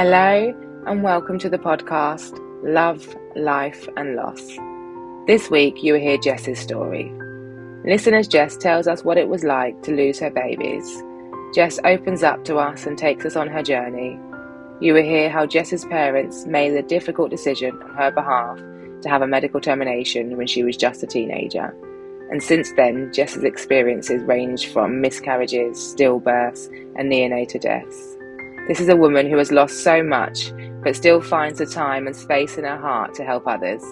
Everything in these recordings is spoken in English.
Hello, and welcome to the podcast Love, Life, and Loss. This week, you will hear Jess's story. Listen as Jess tells us what it was like to lose her babies. Jess opens up to us and takes us on her journey. You will hear how Jess's parents made the difficult decision on her behalf to have a medical termination when she was just a teenager. And since then, Jess's experiences range from miscarriages, stillbirths, and neonatal deaths. This is a woman who has lost so much, but still finds the time and space in her heart to help others.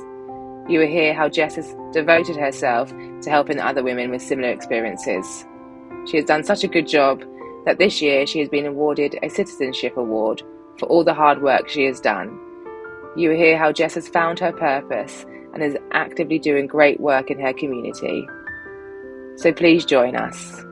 You will hear how Jess has devoted herself to helping other women with similar experiences. She has done such a good job that this year she has been awarded a Citizenship Award for all the hard work she has done. You will hear how Jess has found her purpose and is actively doing great work in her community. So please join us.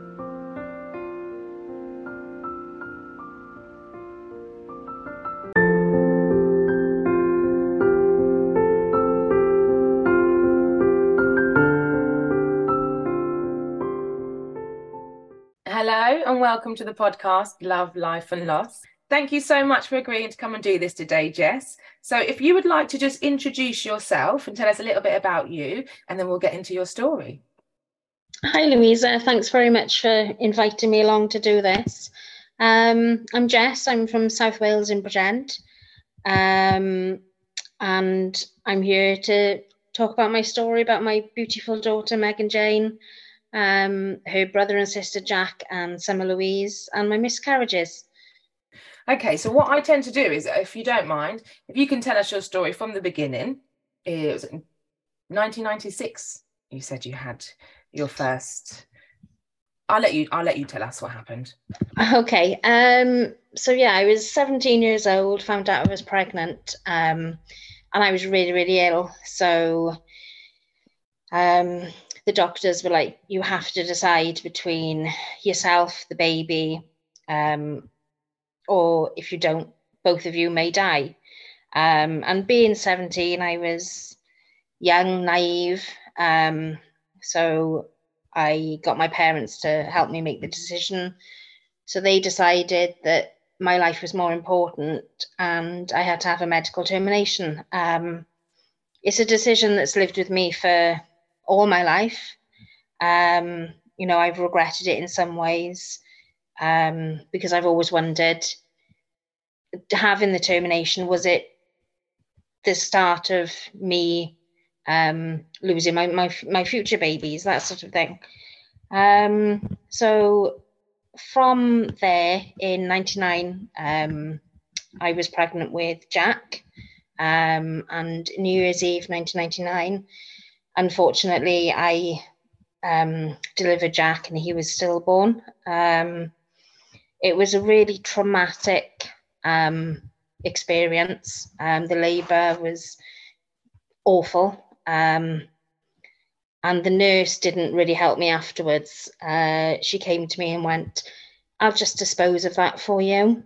Welcome to the podcast Love, Life and Loss. Thank you so much for agreeing to come and do this today, Jess. So, if you would like to just introduce yourself and tell us a little bit about you, and then we'll get into your story. Hi, Louisa. Thanks very much for inviting me along to do this. Um, I'm Jess. I'm from South Wales in Bridgend. Um, and I'm here to talk about my story about my beautiful daughter, Megan Jane, um, her brother and sister Jack and Summer Louise, and my miscarriages. Okay, so what I tend to do is, if you don't mind, if you can tell us your story from the beginning. It was 1996. You said you had your first. I'll let you. I'll let you tell us what happened. Okay. Um. So yeah, I was 17 years old. Found out I was pregnant. Um, and I was really, really ill. So, um, the doctors were like, you have to decide between yourself, the baby, um, or if you don't, both of you may die. Um, and being 17, I was young, naive. Um, so I got my parents to help me make the decision. So they decided that my life was more important and I had to have a medical termination. Um, it's a decision that's lived with me for all my life. Um, you know, I've regretted it in some ways um, because I've always wondered having the termination, was it the start of me um, losing my, my, my future babies, that sort of thing? Um, so from there in 99, um, I was pregnant with Jack. Um, and New Year's Eve 1999, unfortunately, I um, delivered Jack and he was stillborn. Um, it was a really traumatic um, experience. Um, the labour was awful. Um, and the nurse didn't really help me afterwards. Uh, she came to me and went, I'll just dispose of that for you.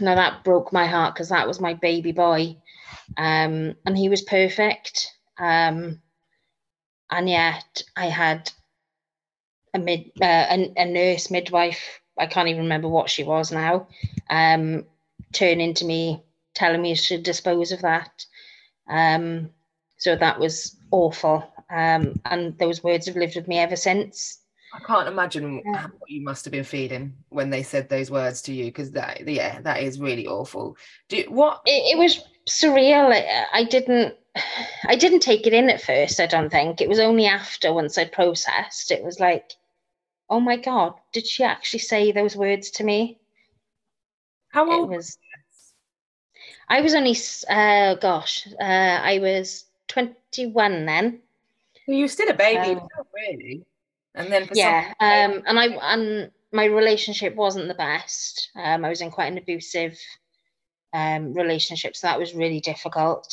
Now that broke my heart because that was my baby boy. Um, and he was perfect. Um, and yet I had a mid uh, a, a, nurse midwife. I can't even remember what she was now. Um, turning to me, telling me should dispose of that. Um, so that was awful. Um, and those words have lived with me ever since. I can't imagine yeah. what you must have been feeling when they said those words to you, because that, yeah, that is really awful. Do what? It, it was surreal. I, I didn't I didn't take it in at first, I don't think. It was only after once I'd processed, it was like, oh my God, did she actually say those words to me? How old? It was, I was only, uh, gosh, uh, I was 21 then. Well, you were still a baby, um, really. And then yeah, um, and I and my relationship wasn't the best. Um, I was in quite an abusive um, relationship, so that was really difficult.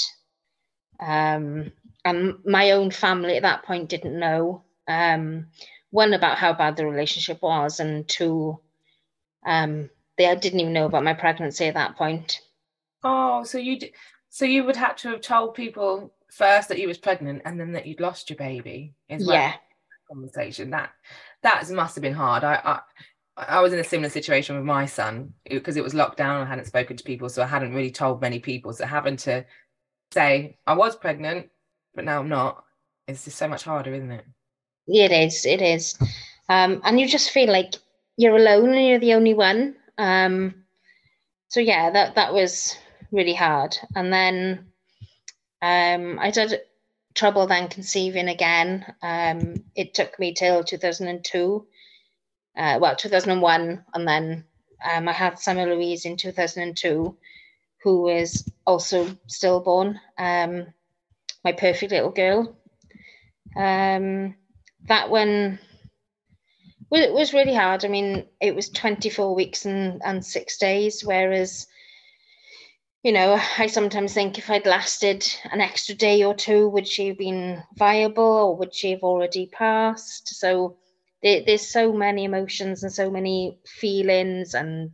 Um, and my own family at that point didn't know um, one about how bad the relationship was, and two, um, they didn't even know about my pregnancy at that point. Oh, so you d- so you would have to have told people first that you was pregnant, and then that you'd lost your baby. Is yeah. Conversation that that must have been hard. I, I I was in a similar situation with my son because it was lockdown. I hadn't spoken to people, so I hadn't really told many people. So having to say I was pregnant, but now I'm not, it's just so much harder, isn't it? It is. It is. Um, and you just feel like you're alone and you're the only one. Um, so yeah, that that was really hard. And then um, I did trouble then conceiving again. Um, it took me till 2002 uh, well, 2001, and then um, I had Summer Louise in 2002, who was also stillborn, um, my perfect little girl. Um, that one well, it was really hard. I mean, it was 24 weeks and, and six days, whereas, you know, I sometimes think if I'd lasted an extra day or two, would she have been viable or would she have already passed? So there, there's so many emotions and so many feelings and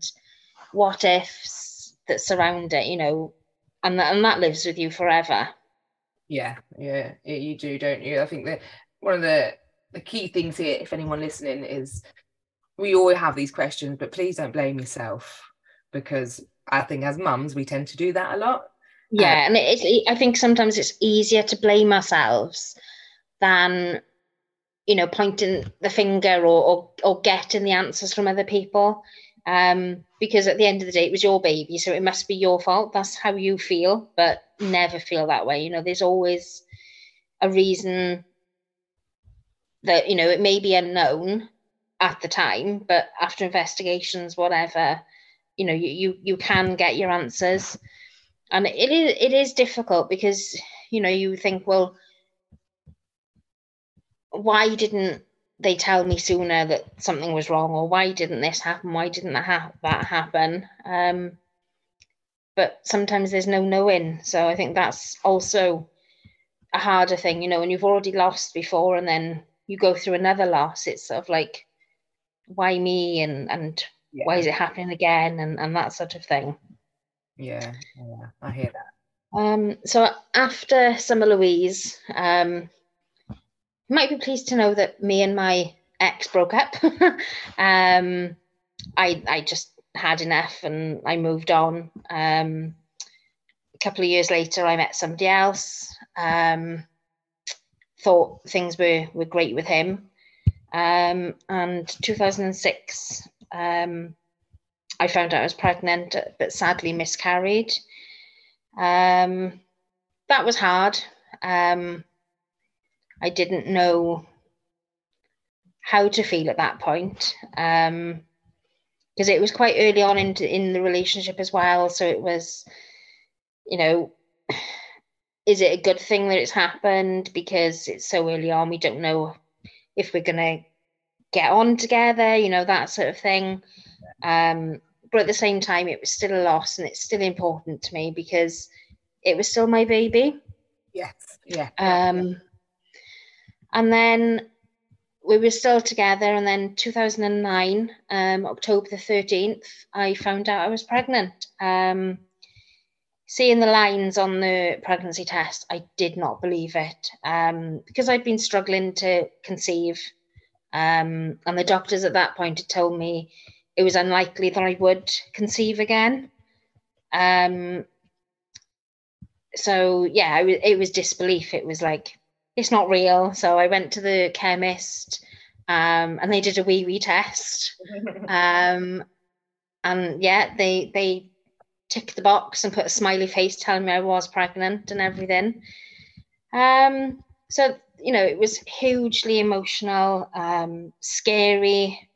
what ifs that surround it, you know, and that, and that lives with you forever. Yeah, yeah, you do, don't you? I think that one of the the key things here, if anyone listening, is we all have these questions, but please don't blame yourself because I think as mums we tend to do that a lot. Yeah, um, and it, it, I think sometimes it's easier to blame ourselves than you know, pointing the finger or, or, or getting the answers from other people. Um, because at the end of the day, it was your baby, so it must be your fault. That's how you feel, but never feel that way. You know, there's always a reason that, you know, it may be unknown at the time, but after investigations, whatever, you know, you, you, you can get your answers. And it is, it is difficult because, you know, you think, well, why didn't they tell me sooner that something was wrong or why didn't this happen? Why didn't that, ha- that happen? Um, but sometimes there's no knowing. So i think that's also a harder thing you know when you've already lost before and then you go through another loss it's sort of like why me? And and yeah. why is it happening again? And and that sort of thing. Yeah yeah i hear that. Um so after summer louise um might be pleased to know that me and my ex broke up. um, I I just had enough and I moved on. Um, a couple of years later, I met somebody else. Um, thought things were were great with him. Um, and 2006, um, I found out I was pregnant, but sadly miscarried. Um, that was hard. Um, I didn't know how to feel at that point because um, it was quite early on in in the relationship as well. So it was, you know, is it a good thing that it's happened because it's so early on? We don't know if we're gonna get on together, you know, that sort of thing. Um, but at the same time, it was still a loss, and it's still important to me because it was still my baby. Yes. Yeah. Um, and then we were still together. And then 2009, um, October the 13th, I found out I was pregnant. Um, seeing the lines on the pregnancy test, I did not believe it um, because I'd been struggling to conceive. Um, and the doctors at that point had told me it was unlikely that I would conceive again. Um, so yeah, it was disbelief. It was like, it's not real. So I went to the chemist um, and they did a wee wee test. Um, and yeah, they they ticked the box and put a smiley face telling me I was pregnant and everything. Um, so you know, it was hugely emotional, um, scary,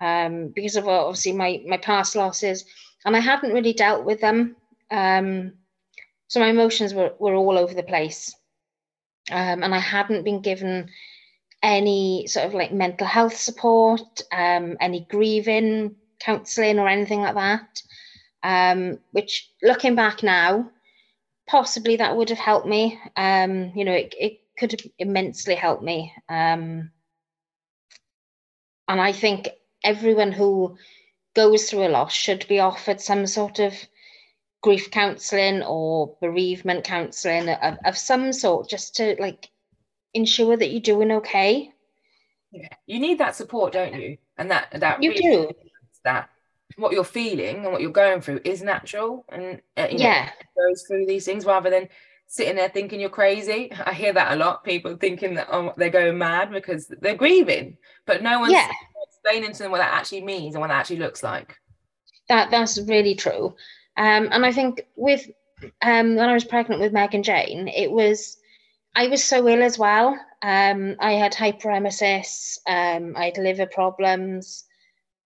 um, because of obviously my my past losses, and I hadn't really dealt with them. Um, so my emotions were, were all over the place um, and I hadn't been given any sort of like mental health support, um, any grieving counselling or anything like that. Um, which, looking back now, possibly that would have helped me. Um, you know, it, it could have immensely helped me. Um, and I think everyone who goes through a loss should be offered some sort of grief counselling or bereavement counselling of, of some sort just to like ensure that you're doing okay Yeah, you need that support, don't you? And that that you do that what you're feeling and what you're going through is natural, and uh, you know, yeah, goes through these things rather than sitting there thinking you're crazy. I hear that a lot. People thinking that oh, they're going mad because they're grieving, but no one's yeah. explaining to them what that actually means and what that actually looks like. That that's really true. Um, and I think with um, when I was pregnant with Megan Jane, it was I was so ill as well. Um, I had hyperemesis. Um, I had liver problems.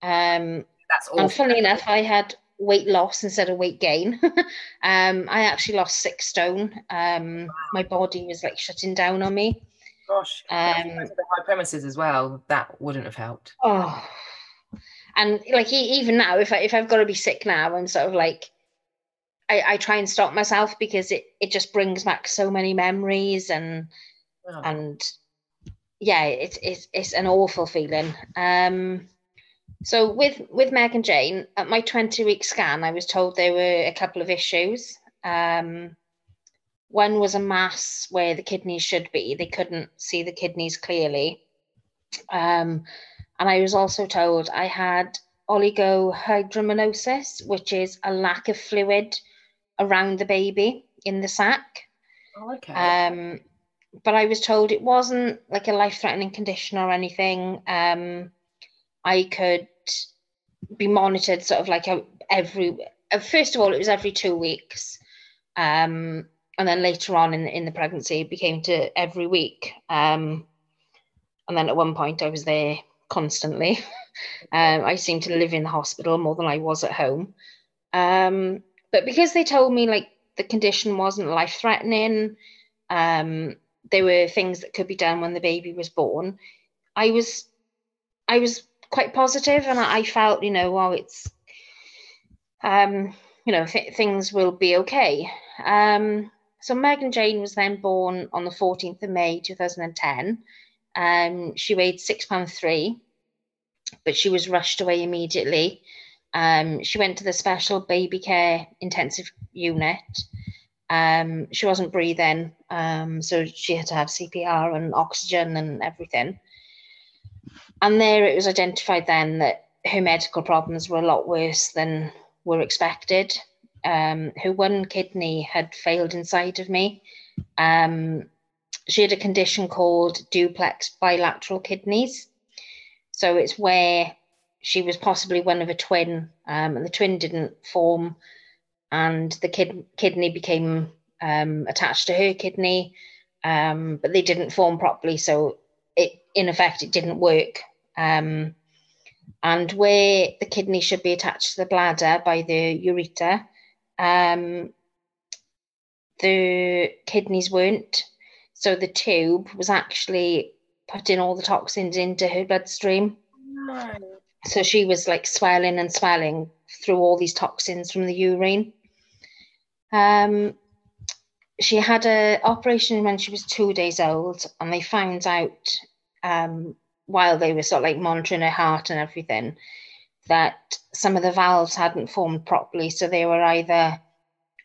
Um, That's awful. And funnily enough, I had weight loss instead of weight gain. um, I actually lost six stone. Um, wow. My body was like shutting down on me. Gosh, um, the hyperemesis as well. That wouldn't have helped. Oh, and like even now, if I if I've got to be sick now, I'm sort of like I, I try and stop myself because it, it just brings back so many memories and oh. and yeah, it's it's it's an awful feeling. Um, so with with Megan Jane at my 20 week scan, I was told there were a couple of issues. Um, one was a mass where the kidneys should be; they couldn't see the kidneys clearly. Um, and I was also told I had oligohydramnios, which is a lack of fluid around the baby in the sac. Oh, okay. Um, but I was told it wasn't like a life threatening condition or anything. Um, I could be monitored sort of like every, uh, first of all, it was every two weeks. Um, and then later on in, in the pregnancy, it became to every week. Um, and then at one point, I was there constantly. um, I seemed to live in the hospital more than I was at home. Um, but because they told me like the condition wasn't life threatening, um, there were things that could be done when the baby was born. I was, I was quite positive, and I, felt, you know, well, it's, um, you know, th- things will be okay. Um, so Megan Jane was then born on the 14th of May 2010. Um, she weighed six pound three, but she was rushed away immediately. Um, she went to the special baby care intensive unit. Um, she wasn't breathing, um, so she had to have CPR and oxygen and everything. And there it was identified then that her medical problems were a lot worse than were expected. Um, her one kidney had failed inside of me. Um, she had a condition called duplex bilateral kidneys. So it's where she was possibly one of a twin, um, and the twin didn't form, and the kid, kidney became um, attached to her kidney, um, but they didn't form properly, so it in effect it didn't work. Um, and where the kidney should be attached to the bladder by the ureter, um, the kidneys weren't. So the tube was actually putting all the toxins into her bloodstream. No so she was like swelling and swelling through all these toxins from the urine. Um, she had an operation when she was two days old, and they found out um, while they were sort of like monitoring her heart and everything that some of the valves hadn't formed properly, so they were either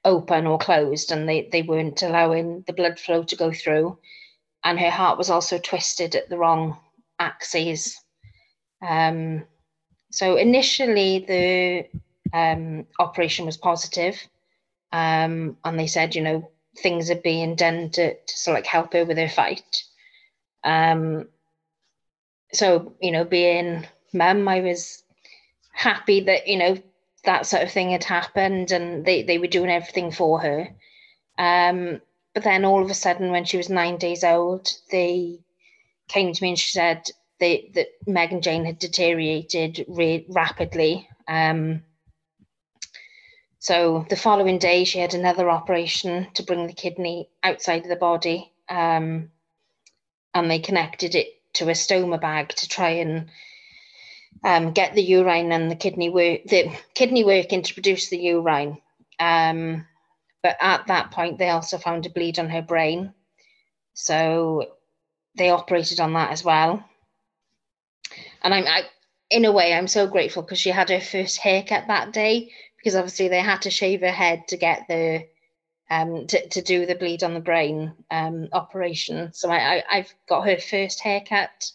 open or closed, and they they weren't allowing the blood flow to go through. And her heart was also twisted at the wrong axes. Um, so initially, the um, operation was positive, um, and they said, you know, things are being done to, to sort of like help her with her fight. Um, so you know, being mum, I was happy that you know that sort of thing had happened, and they they were doing everything for her. Um, but then all of a sudden, when she was nine days old, they came to me and she said, they, that Megan Jane had deteriorated re- rapidly. Um, so the following day, she had another operation to bring the kidney outside of the body, um, and they connected it to a stoma bag to try and um, get the urine and the kidney work, the kidney working to produce the urine. Um, but at that point, they also found a bleed on her brain, so they operated on that as well and I'm I, in a way I'm so grateful because she had her first haircut that day because obviously they had to shave her head to get the um to, to do the bleed on the brain um operation. So I, I have got her first haircut.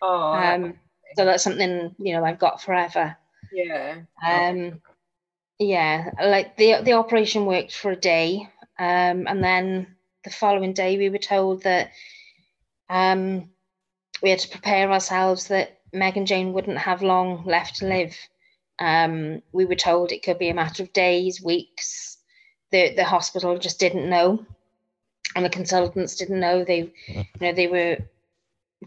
Oh, um, so that's something you know I've got forever. Yeah. Um, yeah, like the the operation worked for a day, um, and then the following day we were told that um, we had to prepare ourselves that Megan Jane wouldn't have long left to live. Um, we were told it could be a matter of days, weeks. The the hospital just didn't know, and the consultants didn't know. They, you know, they were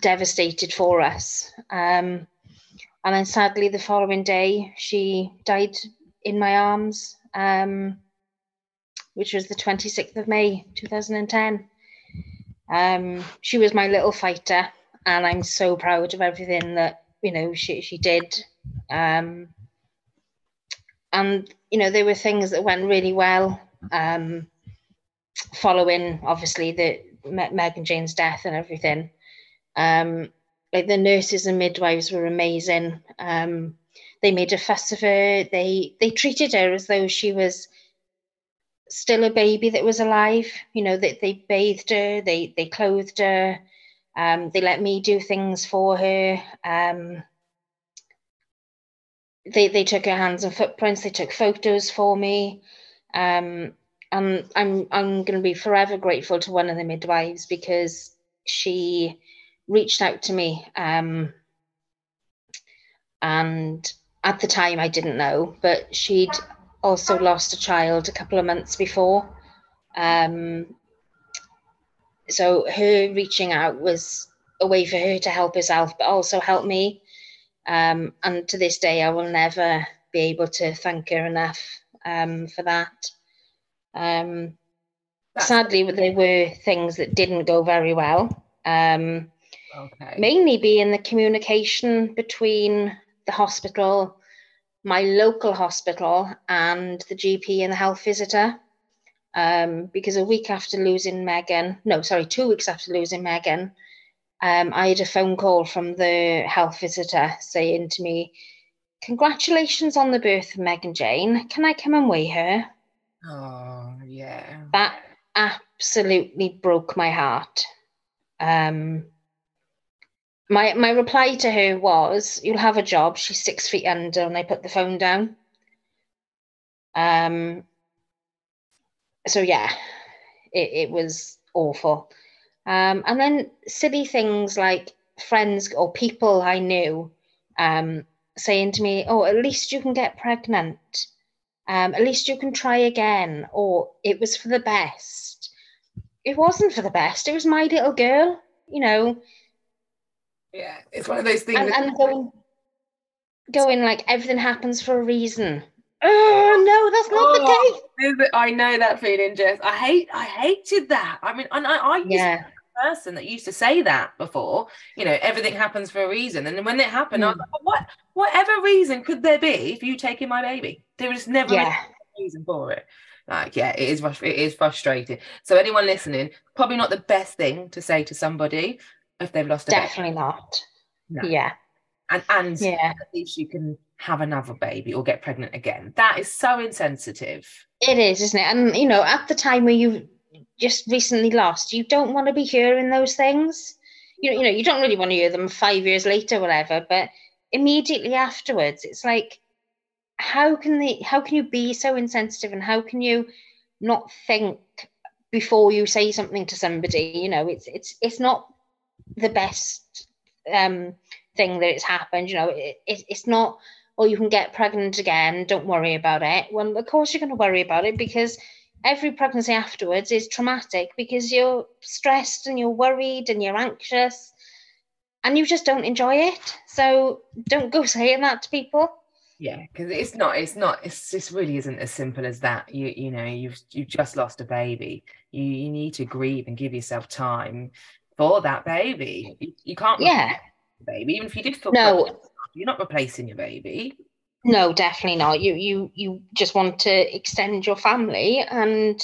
devastated for us. Um, and then sadly, the following day, she died in my arms, um, which was the 26th of May, 2010. Um, she was my little fighter, and I'm so proud of everything that you know she she did. Um, and you know there were things that went really well. Um, following obviously the Megan Jane's death and everything. Um, like the nurses and midwives were amazing. Um, they made a fuss of her. They they treated her as though she was still a baby that was alive. You know, that they, they bathed her, they they clothed her, um, they let me do things for her. Um, they they took her hands and footprints. They took photos for me. Um, and I'm I'm going to be forever grateful to one of the midwives because she reached out to me. Um, and at the time, I didn't know, but she'd also lost a child a couple of months before. Um, so her reaching out was a way for her to help herself, but also help me. Um, and to this day, I will never be able to thank her enough um, for that. Um, sadly, there were things that didn't go very well. Um, okay. Mainly being the communication between the hospital, my local hospital, and the GP and the health visitor. Um, because a week after losing Megan, no, sorry, two weeks after losing Megan, um, I had a phone call from the health visitor saying to me, Congratulations on the birth of Megan Jane. Can I come and weigh her? Oh, yeah. That absolutely broke my heart. Um, my my reply to her was, "You'll have a job." She's six feet under, and I put the phone down. Um. So yeah, it, it was awful. Um, and then silly things like friends or people I knew um, saying to me, "Oh, at least you can get pregnant. Um, at least you can try again." Or it was for the best. It wasn't for the best. It was my little girl. You know, yeah, it's one of those things. And, and going, going like everything happens for a reason. Oh no, that's not oh, the case. I know that feeling, Jess. I hate, I hated that. I mean, and I, I used yeah. person that used to say that before. You know, everything happens for a reason, and when it happened, mm. I was hmm. like, what, whatever reason could there be for you taking my baby? There was never yeah. a reason for it. Like, yeah, it is it is frustrating. So anyone listening, probably not the best thing to say to somebody, if they've lost a definitely baby. not no. yeah and and yeah. at least you can have another baby or get pregnant again. That is so insensitive. It is isn't it? And you know at the time where you just recently lost you don't want to be hearing those things. You know, you know you don't really want to hear them five years later whatever but immediately afterwards it's like how can they how can you be so insensitive and how can you not think before you say something to somebody? You know it's it's it's not the best um, thing that it's happened. You know, it, it, it's not, oh, you can get pregnant again, don't worry about it. Well, of course you're going to worry about it because every pregnancy afterwards is traumatic because you're stressed and you're worried and you're anxious and you just don't enjoy it. So don't go saying that to people. Yeah, because it's not, it's not, it's this really isn't as simple as that. You, you know, you've you've just lost a baby. You you need to grieve and give yourself time for that baby. You, you can't yeah baby even if you did feel no you're not replacing your baby. No, definitely not. You you you just want to extend your family and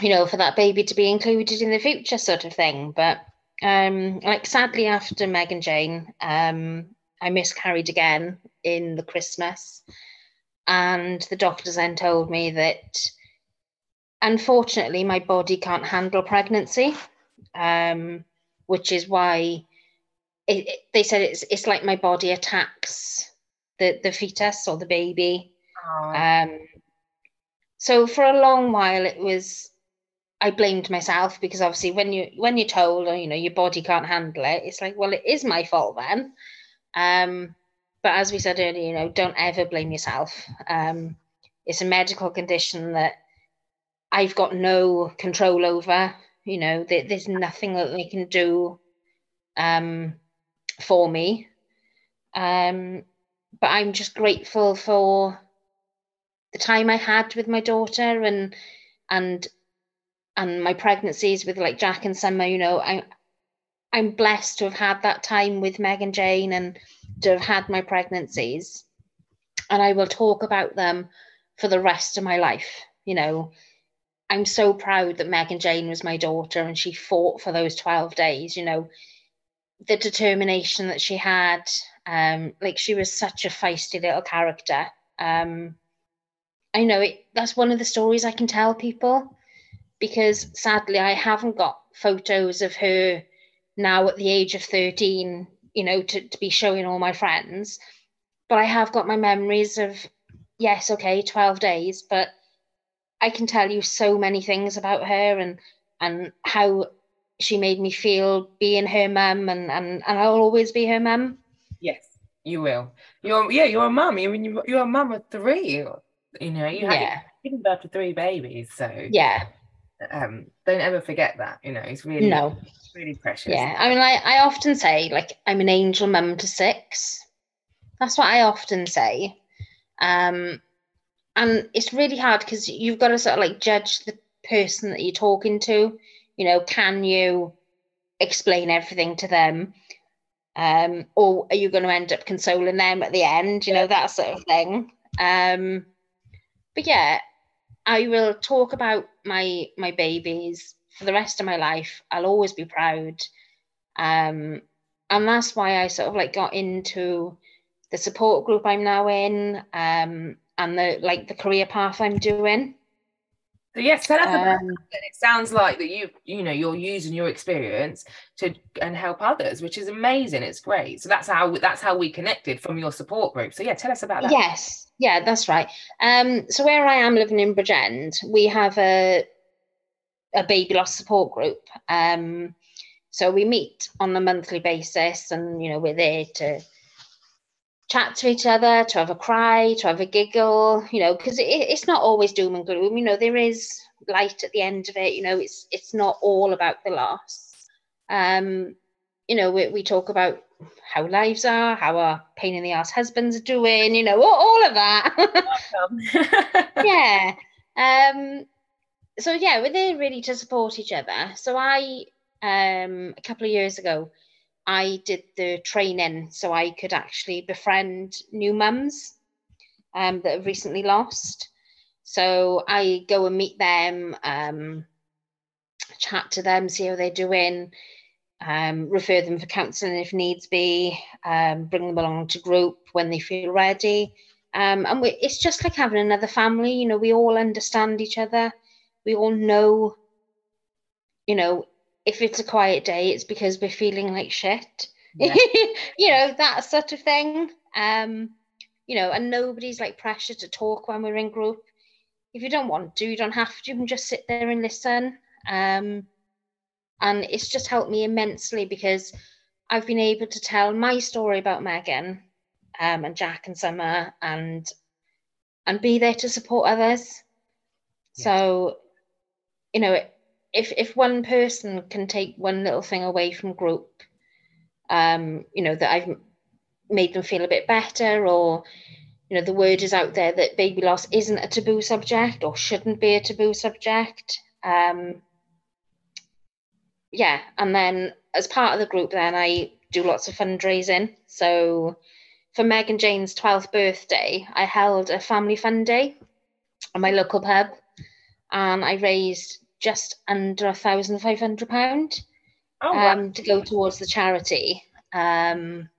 you know for that baby to be included in the future sort of thing. But um like sadly after Megan Jane, um I miscarried again in the Christmas and the doctors then told me that unfortunately, my body can't handle pregnancy, um, which is why it, it, they said it's it's like my body attacks the the fetus or the baby. Oh. Um, so for a long while, it was I blamed myself because obviously when you when you're told or you know your body can't handle it, it's like well it is my fault then. Um, but as we said earlier, you know, don't ever blame yourself. Um, it's a medical condition that I've got no control over. You know, there, there's nothing that they can do um, for me. Um, but I'm just grateful for the time I had with my daughter and and and my pregnancies with like Jack and Summer. You know, I I'm blessed to have had that time with Megan Jane and to have had my pregnancies. And I will talk about them for the rest of my life. You know, I'm so proud that Megan Jane was my daughter and she fought for those 12 days, you know, the determination that she had. Um, like she was such a feisty little character. Um, I know it that's one of the stories I can tell people because sadly I haven't got photos of her now at the age of 13, you know, to, to be showing all my friends. But I have got my memories of yes, okay, 12 days, but I can tell you so many things about her and and how she made me feel being her mum and, and, and I'll always be her mum. Yes, you will. You're yeah, you're a mum. I mean you're, you're a mum of three. You know, you yeah. had given birth to three babies. So yeah. Um, don't ever forget that. You know, it's really no. really precious. Yeah. I mean I, I often say like I'm an angel mum to six. That's what I often say. Um, and it's really hard because you've got to sort of like judge the person that you're talking to. You know, can you explain everything to them? Um, or are you going to end up consoling them at the end? You know, that sort of thing. Um, but yeah, I will talk about my my babies for the rest of my life. I'll always be proud. Um, and that's why I sort of like got into the support group I'm now in, um, and the like the career path I'm doing. So yes, tell us about um, it. Sounds like that you you know you're using your experience to and help others, which is amazing. It's great. So that's how that's how we connected from your support group. So yeah, tell us about that. Yes, yeah, that's right. Um, so where I am living in Bridgend, we have a a baby loss support group. Um, so we meet on a monthly basis, and you know we're there to chat to each other, to have a cry, to have a giggle, you know, because it, it's not always doom and gloom. You know, there is light at the end of it. You know, it's it's not all about the loss. Um, you know, we, we talk about how lives are, how our pain in the ass husbands are doing, you know, all, all of that. yeah. Um, so yeah, we're there really to support each other. So I, um, a couple of years ago, I did the training so I could actually befriend new mums um, that have recently lost. So I go and meet them, um, chat to them, see how they're doing, um, refer them for counselling if needs be, um, bring them along to group when they feel ready. Um, and we, it's just like having another family. You know, we all understand each other. We all know, you know, if it's a quiet day, it's because we're feeling like shit. Yeah. you know, that sort of thing. Um, you know, and nobody's like pressured to talk when we're in group. If you don't want to, you don't have to. You can just sit there and listen. Um, and it's just helped me immensely because I've been able to tell my story about Megan um, and Jack and Summer and and be there to support others. Yeah. So, you know, it, if if one person can take one little thing away from group, um, you know, that I've made them feel a bit better, or you know, the word is out there that baby loss isn't a taboo subject or shouldn't be a taboo subject. Um, yeah, and then as part of the group, then I do lots of fundraising. So for Megan Jane's 12th birthday, I held a family fun day at my local pub and I raised just under a thousand five hundred pound oh, wow. um, to go towards the charity. Um,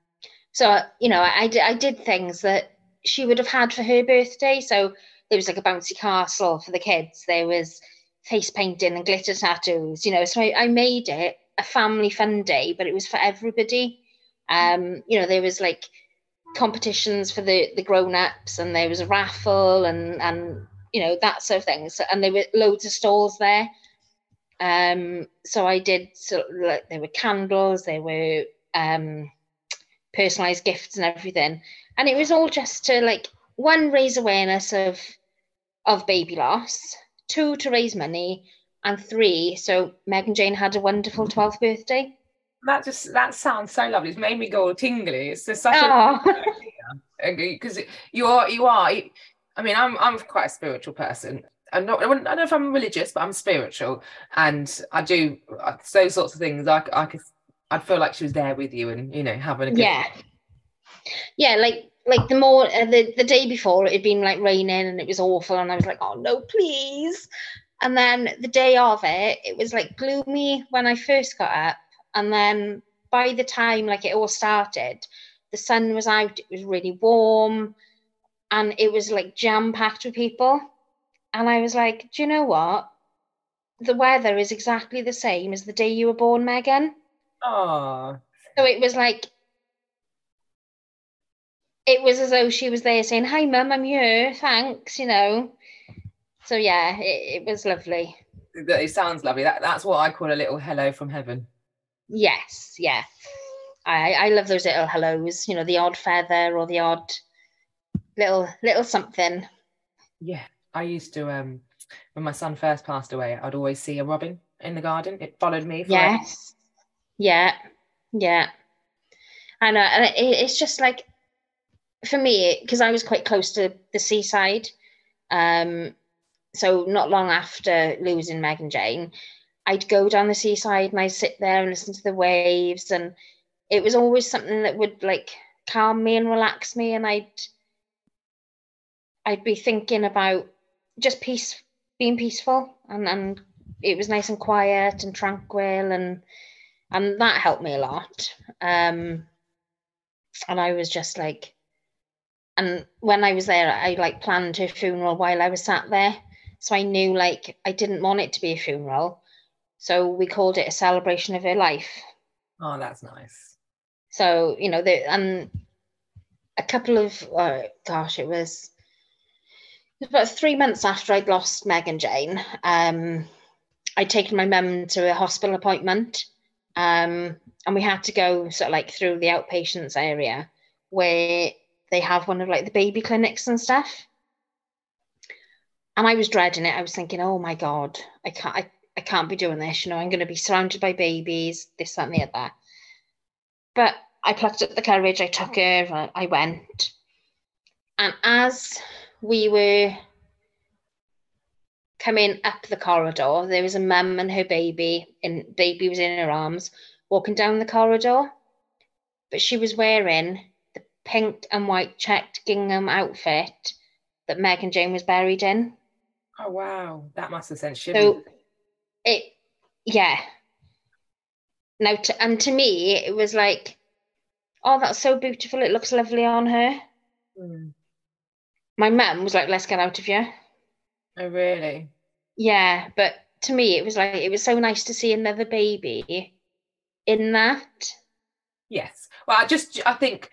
so you know, I, I, did things that she would have had for her birthday. So there was like a bouncy castle for the kids. There was face painting and glitter tattoos. You know, so I, I made it a family fun day, but it was for everybody. Um, you know, there was like competitions for the the grown ups, and there was a raffle, and and you know that sort of thing. So, and there were loads of stalls there. Um, so I did so like there were candles, there were um, personalized gifts and everything, and it was all just to like one raise awareness of of baby loss, two to raise money, and three so Megan Jane had a wonderful twelfth birthday. That just that sounds so lovely. It's made me go all tingly. It's just such oh. a because you are you are. I mean, I'm I'm quite a spiritual person. I'm not. I don't know if I'm religious, but I'm spiritual, and I do uh, those sorts of things. I I could. I'd feel like she was there with you, and you know, having a good. Yeah. Yeah, like like the more uh, the the day before it had been like raining and it was awful, and I was like, oh no, please. And then the day of it, it was like gloomy when I first got up, and then by the time like it all started, the sun was out. It was really warm, and it was like jam packed with people. And I was like, do you know what? The weather is exactly the same as the day you were born, Megan. Oh. So it was like it was as though she was there saying, Hi, mum, I'm here. Thanks, you know. So, yeah, it, it was lovely. It sounds lovely. That, that's what I call a little hello from heaven. Yes, yeah. I, I love those little hellos, you know, the odd feather or the odd little little something. Yeah, I used to um when my son first passed away, I'd always see a robin in the garden. It followed me. Forever. Yes. Yeah. Yeah. I know, and it, it's just like for me, because I was quite close to the seaside. Um, so not long after losing Megan Jane, I'd go down the seaside and I'd sit there and listen to the waves, and it was always something that would like calm me and relax me, and I'd I'd be thinking about just peace, being peaceful, and and it was nice and quiet and tranquil, and and that helped me a lot. Um, and I was just like and when I was there, I like planned her funeral while I was sat there. So I knew like I didn't want it to be a funeral. So we called it a celebration of her life. Oh, that's nice. So, you know, the and a couple of uh, gosh, it was it was about three months after I'd lost Megan Jane. Um, I'd taken my mum to a hospital appointment. Um, and we had to go sort of like through the outpatients area where they have one of like the baby clinics and stuff. And I was dreading it. I was thinking, oh my God, I can't I, I can't be doing this. You know, I'm gonna be surrounded by babies, this, that, and the other. But I plucked up the courage, I took her, I went. And as we were coming up the corridor, there was a mum and her baby, and baby was in her arms, walking down the corridor. But she was wearing the pink and white checked gingham outfit that Megan Jane was buried in. Oh wow, that must have sent shivers. So it, yeah. Now, to, and to me, it was like, oh, that's so beautiful. It looks lovely on her. Mm. My mum was like, let's get out of here. Oh really? Yeah, but to me, it was like it was so nice to see another baby in that. Yes. Well, I just I think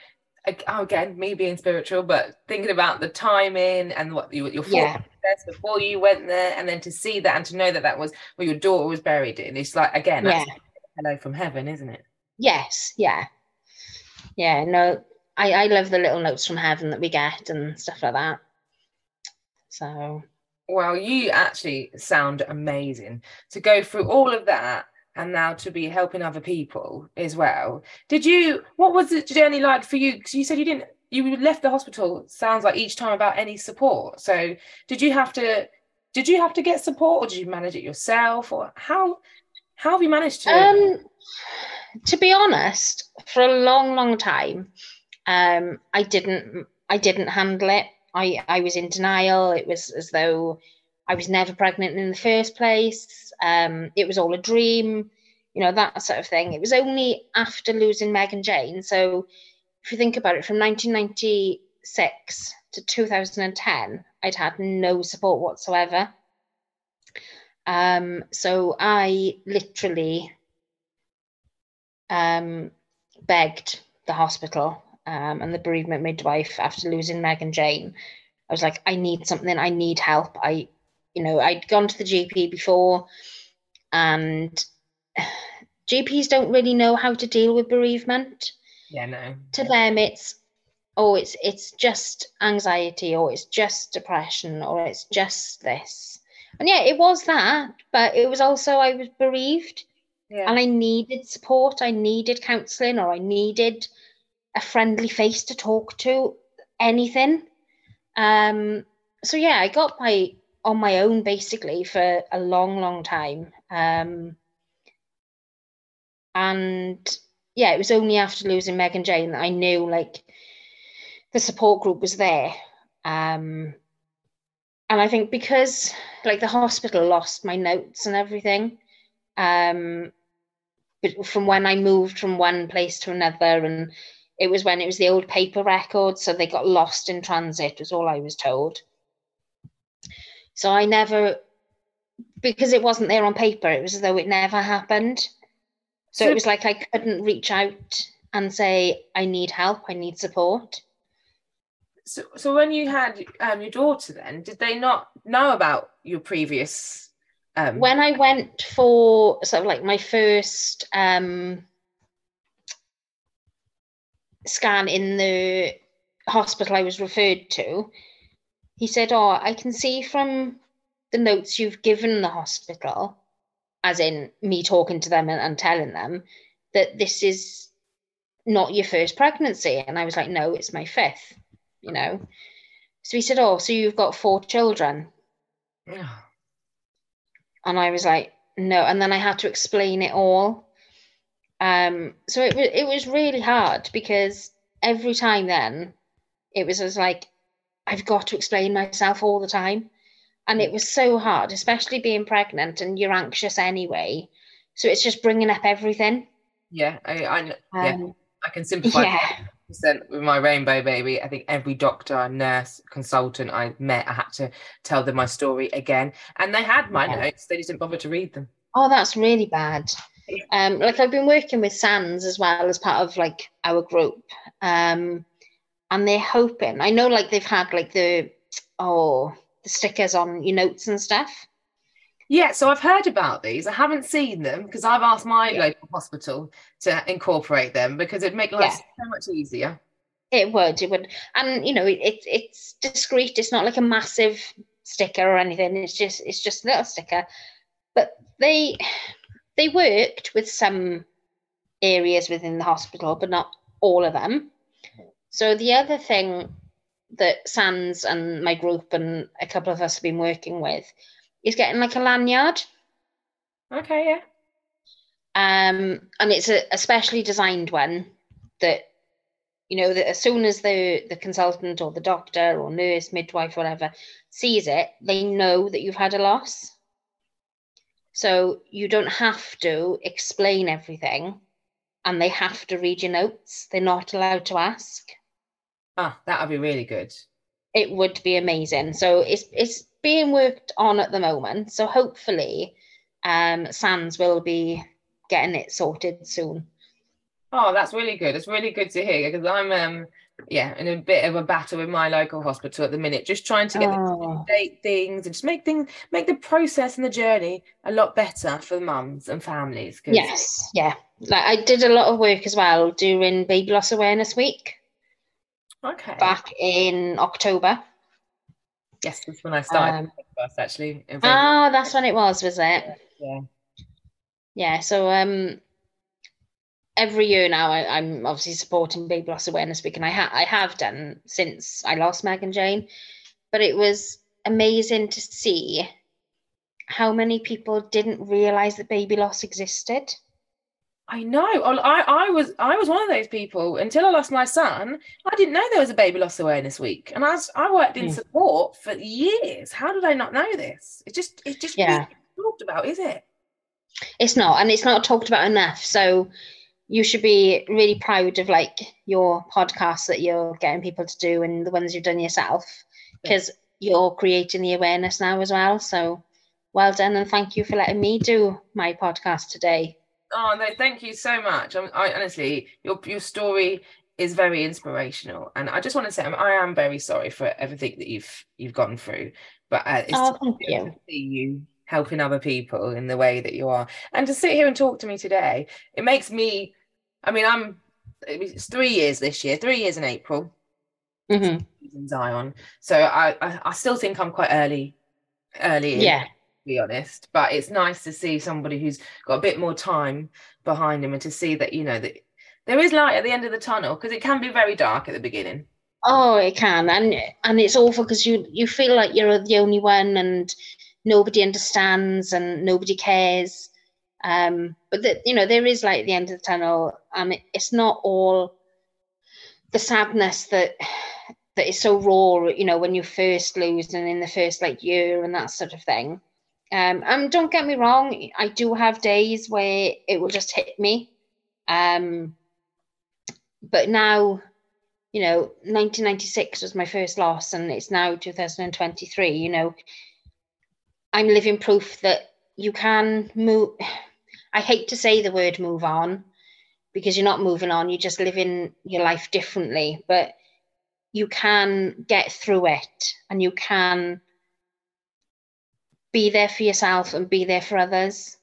Oh, again, me being spiritual, but thinking about the timing and what you, your yeah. before you went there, and then to see that and to know that that was where your daughter was buried in. It's like again, yeah. hello from heaven, isn't it? Yes, yeah, yeah. No, I I love the little notes from heaven that we get and stuff like that. So, well, you actually sound amazing to go through all of that and now to be helping other people as well. Did you? What was the journey like for you? Because you said you didn't. You left the hospital. Sounds like each time about any support. So did you have to? Did you have to get support, or did you manage it yourself, or how? How have you managed to? Um, to be honest, for a long, long time, um, I didn't. I didn't handle it. I I was in denial. It was as though I was never pregnant in the first place. Um, it was all a dream, you know, that sort of thing. It was only after losing Megan Jane. So if you think about it, from 1996 to 2010, I'd had no support whatsoever. Um, so I literally um, begged the hospital um, and the bereavement midwife after losing Megan Jane. I was like, I need something. I need help. I, you know, I'd gone to the GP before, and GPs don't really know how to deal with bereavement. Yeah, no. To them, it's oh, it's it's just anxiety, or it's just depression, or it's just this. And yeah, it was that, but it was also I was bereaved, yeah. and I needed support. I needed counselling, or I needed a friendly face to talk to. Anything. Um. So yeah, I got my on my own basically for a long, long time. Um. And yeah, it was only after losing Megan Jane that I knew like the support group was there. Um, and I think because like the hospital lost my notes and everything, um, from when I moved from one place to another, and it was when it was the old paper records, so they got lost in transit, was all I was told. So I never, because it wasn't there on paper, it was as though it never happened. So, so it was like I couldn't reach out and say, I need help, I need support. So, so when you had um, your daughter, then did they not know about your previous? Um... When I went for sort of like my first um, scan in the hospital I was referred to, he said, "Oh, I can see from the notes you've given the hospital, as in me talking to them and, and telling them that this is not your first pregnancy." And I was like, "No, it's my fifth you know. So he said, Oh, so you've got four children? Yeah. And I was like, No. And then I had to explain it all. Um, so it, it was really hard because every time then it was as like, I've got to explain myself all the time. And it was so hard, especially being pregnant and you're anxious anyway. So it's just bringing up everything. Yeah, I, I, yeah, um, I can sympathize. Yeah with my rainbow baby. I think every doctor, nurse, consultant I met, I had to tell them my story again, and they had my yeah. notes. They just didn't bother to read them. Oh, that's really bad. Um, like I've been working with Sands as well as part of like our group, um, and they're hoping. I know like they've had like the oh the stickers on your notes and stuff. Yeah, so I've heard about these. I haven't seen them because I've asked my yeah. local hospital to incorporate them because it'd make life yeah. so much easier. It would, it would, and you know, it, it, it's discreet. It's not like a massive sticker or anything. It's just it's just a little sticker, but they they worked with some areas within the hospital, but not all of them. So the other thing that Sands and my group and a couple of us have been working with is getting like a lanyard. Okay, yeah. Um, and it's a, a specially designed one that you know that as soon as the the consultant or the doctor or nurse, midwife, whatever sees it, they know that you've had a loss. So you don't have to explain everything, and they have to read your notes. They're not allowed to ask. Ah, that would be really good. It would be amazing. So it's it's being worked on at the moment. So hopefully, um, Sands will be getting it sorted soon. Oh, that's really good. It's really good to hear because I'm um yeah in a bit of a battle with my local hospital at the minute, just trying to get oh. date things and just make things make the process and the journey a lot better for mums and families. Yes, yeah. Like I did a lot of work as well during Baby Loss Awareness Week. Okay. Back in October. Yes, that's when I started um, actually. Oh, that's when it was, was it? Yeah. Yeah. So um every year now I, am obviously supporting Baby Loss Awareness Week and I ha- I have done since I lost Megan Jane. But it was amazing to see how many people didn't realise that baby loss existed. I know. I, I was I was one of those people until I lost my son. I didn't know there was a baby loss awareness week, and I was, I worked in mm. support for years. How did I not know this? It just it just yeah. talked about, is it? It's not, and it's not talked about enough. So you should be really proud of like your podcasts that you're getting people to do and the ones you've done yourself because yeah. you're creating the awareness now as well. So well done, and thank you for letting me do my podcast today. Oh no, thank you so much. I, I honestly, your your story is very inspirational and i just want to say i am very sorry for everything that you've you've gone through but uh, it's oh, thank you. to see you helping other people in the way that you are and to sit here and talk to me today it makes me i mean i'm it's three years this year three years in april. Mm-hmm. in zion. So I, I, I still think i'm quite early early in, yeah. to be honest. But it's nice to see somebody who's got a bit more time behind him and to see that you know that there is light at the end of the tunnel because it can be very dark at the beginning. Oh it can. And and it's awful because you you feel like you're the only one and nobody understands and nobody cares. Um, but that you know there is like the end of the tunnel, and it, it's not all the sadness that that is so raw. You know when you first lose and in the first like year and that sort of thing. Um, and don't get me wrong, I do have days where it will just hit me. Um, but now, you know, 1996 was my first loss, and it's now 2023. You know, I'm living proof that you can move. I hate to say the word move on because you're not moving on, you're just living your life differently, but you can get through it and you can be there for yourself and be there for others.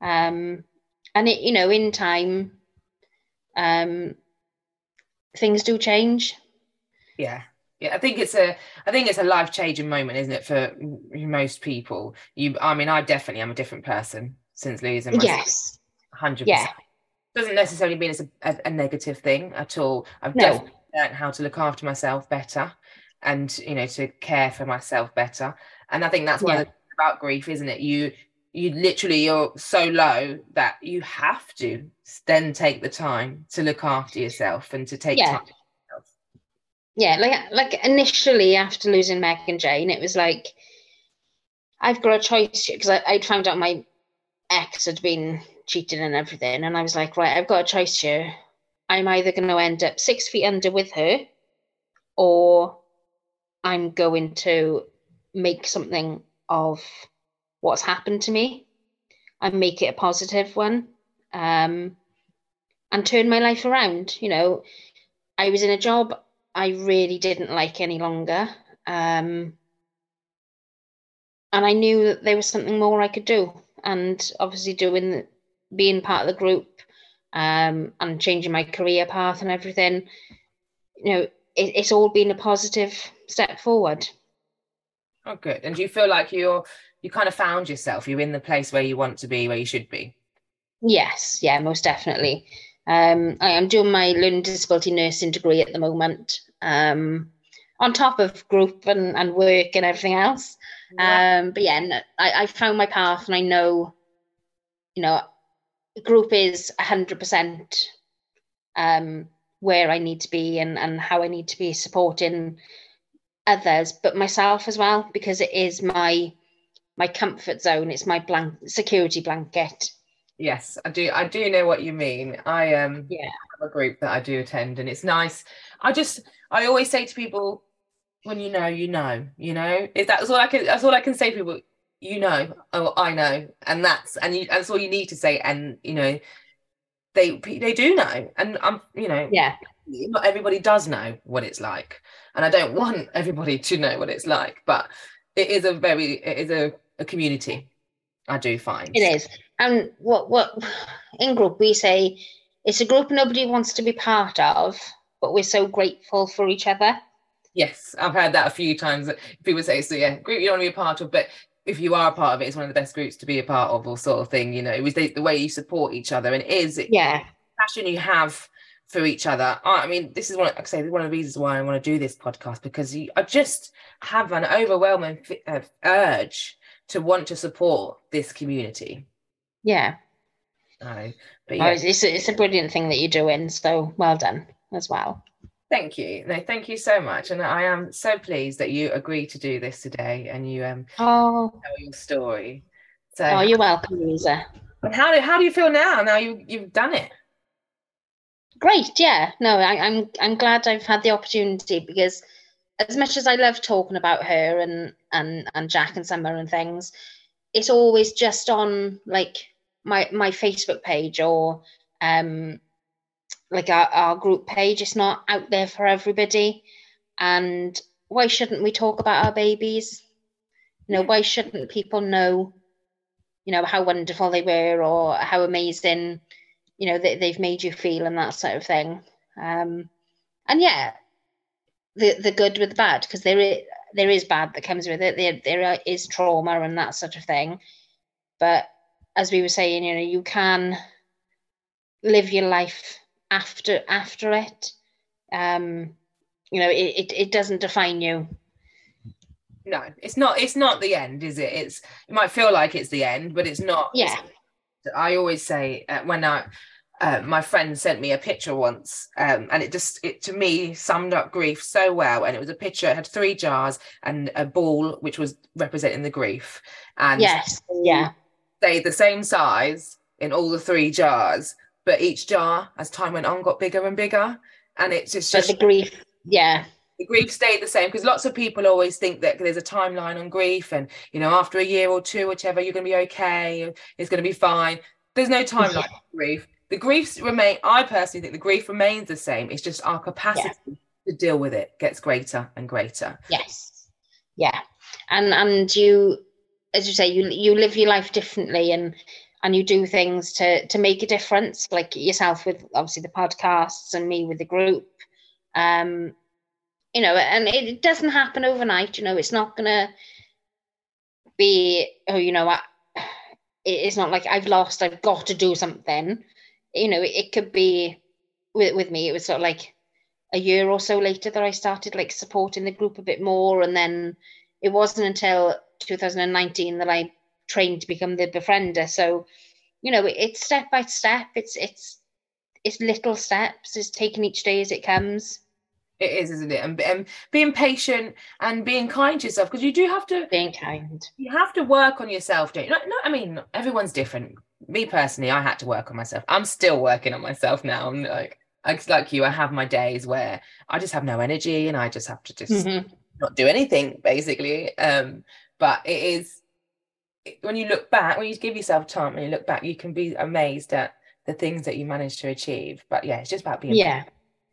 Um, and it, you know, in time, um, things do change. Yeah yeah, I think it's a I think it's a life changing moment, isn't it, for most people? You, I mean, I definitely am a different person since losing my yes, hundred yeah. percent. Doesn't necessarily mean it's a, a, a, negative thing at all. I've no. definitely learned how to look after myself better, and you know to care for myself better. And I think that's one yeah. about grief, isn't it? You you literally you're so low that you have to then take the time to look after yourself and to take yeah. time yeah, like like initially after losing Meg and Jane, it was like I've got a choice because I'd found out my ex had been cheating and everything, and I was like, right, I've got a choice here. I'm either going to end up six feet under with her, or I'm going to make something of what's happened to me and make it a positive one, um, and turn my life around. You know, I was in a job I really didn't like any longer. Um, and I knew that there was something more I could do. And obviously, doing being part of the group um, and changing my career path and everything, you know, it, it's all been a positive step forward. Oh, good. And do you feel like you're you kind of found yourself? You're in the place where you want to be, where you should be. Yes, yeah, most definitely. Um, I am doing my learning disability nursing degree at the moment, um, on top of group and, and work and everything else. Yeah. Um, but yeah, I, I found my path and I know, you know, the group is 100% um, where I need to be and, and how I need to be supporting others, but myself as well, because it is my my comfort zone. It's my blank security blanket. Yes, I do. I do know what you mean. I um yeah have a group that I do attend, and it's nice. I just I always say to people, when you know, you know, you know. Is that's all I can. That's all I can say to people. You know, oh, I know, and that's and you, that's all you need to say. And you know, they they do know, and I'm you know yeah. Not everybody does know what it's like, and I don't want everybody to know what it's like. But it is a very it is a, a community. I do find it is and what what in group we say it's a group nobody wants to be part of, but we're so grateful for each other. Yes, I've heard that a few times. That people say, so yeah, group you don't want to be a part of, but if you are a part of it, it's one of the best groups to be a part of, or sort of thing. You know, it was the, the way you support each other, and it is yeah passion you have for each other. I mean, this is one. Like I say, one of the reasons why I want to do this podcast because you, I just have an overwhelming uh, urge to want to support this community. Yeah. No, but yeah. Oh, it's, it's a brilliant thing that you're doing. So well done as well. Thank you. No, thank you so much. And I am so pleased that you agreed to do this today and you um oh tell your story. So Oh, you're welcome, Lisa. And how do how do you feel now? Now you you've done it. Great, yeah. No, I, I'm I'm glad I've had the opportunity because as much as I love talking about her and and and Jack and Summer and things, it's always just on like my my Facebook page or um like our, our group page. It's not out there for everybody. And why shouldn't we talk about our babies? You know, why shouldn't people know, you know, how wonderful they were or how amazing, you know, that they've made you feel and that sort of thing. Um, and yeah, the the good with the bad because there is there is bad that comes with it. There there is trauma and that sort of thing. But as we were saying, you know, you can live your life after after it. Um, you know, it, it, it doesn't define you. No, it's not. It's not the end, is it? It's. It might feel like it's the end, but it's not. Yeah. It's, I always say uh, when I uh, my friend sent me a picture once um, and it just it to me summed up grief so well and it was a picture it had three jars and a ball which was representing the grief and yes yeah they the same size in all the three jars but each jar as time went on got bigger and bigger. And it's just, but the grief yeah. The grief stayed the same because lots of people always think that there's a timeline on grief and you know after a year or two whichever you're going to be okay it's going to be fine. There's no timeline yeah. grief. The griefs remain i personally think the grief remains the same. It's just our capacity yeah. to deal with it gets greater and greater. Yes. Yeah. And and you as you say you you live your life differently and and you do things to to make a difference like yourself with obviously the podcasts and me with the group um you know and it doesn't happen overnight you know it's not gonna be oh you know it's not like i've lost i've got to do something you know, it could be with with me. It was sort of like a year or so later that I started like supporting the group a bit more, and then it wasn't until 2019 that I trained to become the befriender. So, you know, it's step by step. It's it's it's little steps. It's taking each day as it comes. It is, isn't it? And, and being patient and being kind to yourself because you do have to being kind. You have to work on yourself, don't you? No, no, I mean, everyone's different me personally, I had to work on myself. I'm still working on myself now. I'm like, I just like you, I have my days where I just have no energy and I just have to just mm-hmm. not do anything basically. Um, but it is when you look back, when you give yourself time and you look back, you can be amazed at the things that you managed to achieve. But yeah, it's just about being yeah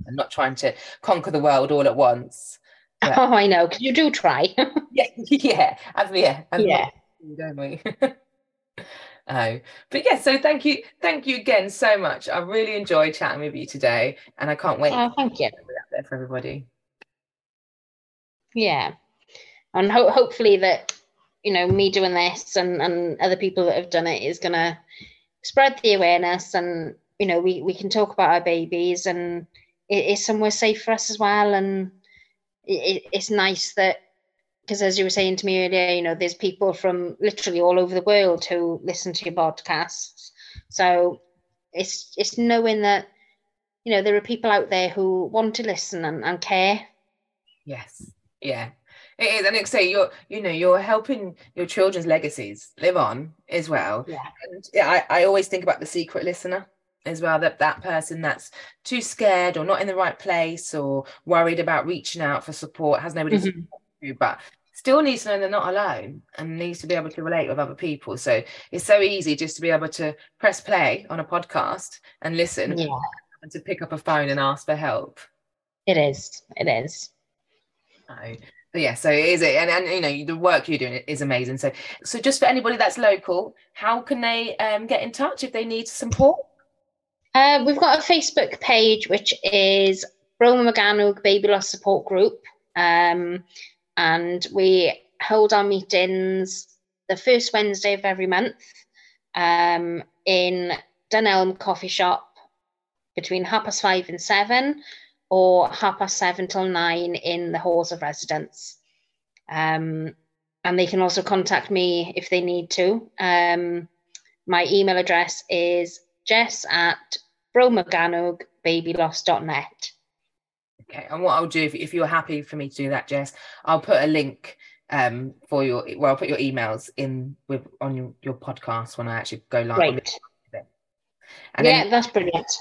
and not trying to conquer the world all at once. But, oh, I know, because you do try. yeah, yeah, as we yeah, as yeah, don't we? Oh, but yeah, so thank you, thank you again so much. I really enjoyed chatting with you today, and I can't wait. Oh, thank you. There for everybody. Yeah, and ho- hopefully that you know me doing this and and other people that have done it is gonna spread the awareness, and you know we we can talk about our babies, and it is somewhere safe for us as well, and it, it's nice that because as you were saying to me earlier, you know, there's people from literally all over the world who listen to your podcasts. So it's it's knowing that, you know, there are people out there who want to listen and, and care. Yes. Yeah. It is, and it's say you're, you know, you're helping your children's legacies live on as well. Yeah. And yeah, I, I always think about the secret listener as well that that person that's too scared or not in the right place or worried about reaching out for support has nobody mm-hmm. to but still needs to know they're not alone and needs to be able to relate with other people. So it's so easy just to be able to press play on a podcast and listen yeah. and to pick up a phone and ask for help. It is. It is. Oh. Yeah, so it is it, and, and you know the work you're doing is amazing. So, so just for anybody that's local, how can they um, get in touch if they need support? Uh, we've got a Facebook page which is Bro Morgannwg Baby Loss Support Group. Um, and we hold our meetings the first Wednesday of every month um, in Dunelm Coffee Shop between half past five and seven, or half past seven till nine in the halls of residence. Um, and they can also contact me if they need to. Um, my email address is jess at bromorgannwgbabyloss.net. Okay, and what I'll do if, if you're happy for me to do that, Jess, I'll put a link um for your well, I'll put your emails in with on your, your podcast when I actually go live. Right. And yeah, then, that's brilliant.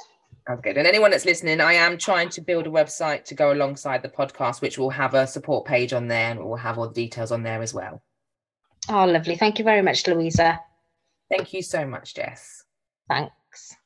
That's good. And anyone that's listening, I am trying to build a website to go alongside the podcast, which will have a support page on there and we'll have all the details on there as well. Oh, lovely. Thank you very much, Louisa. Thank you so much, Jess. Thanks.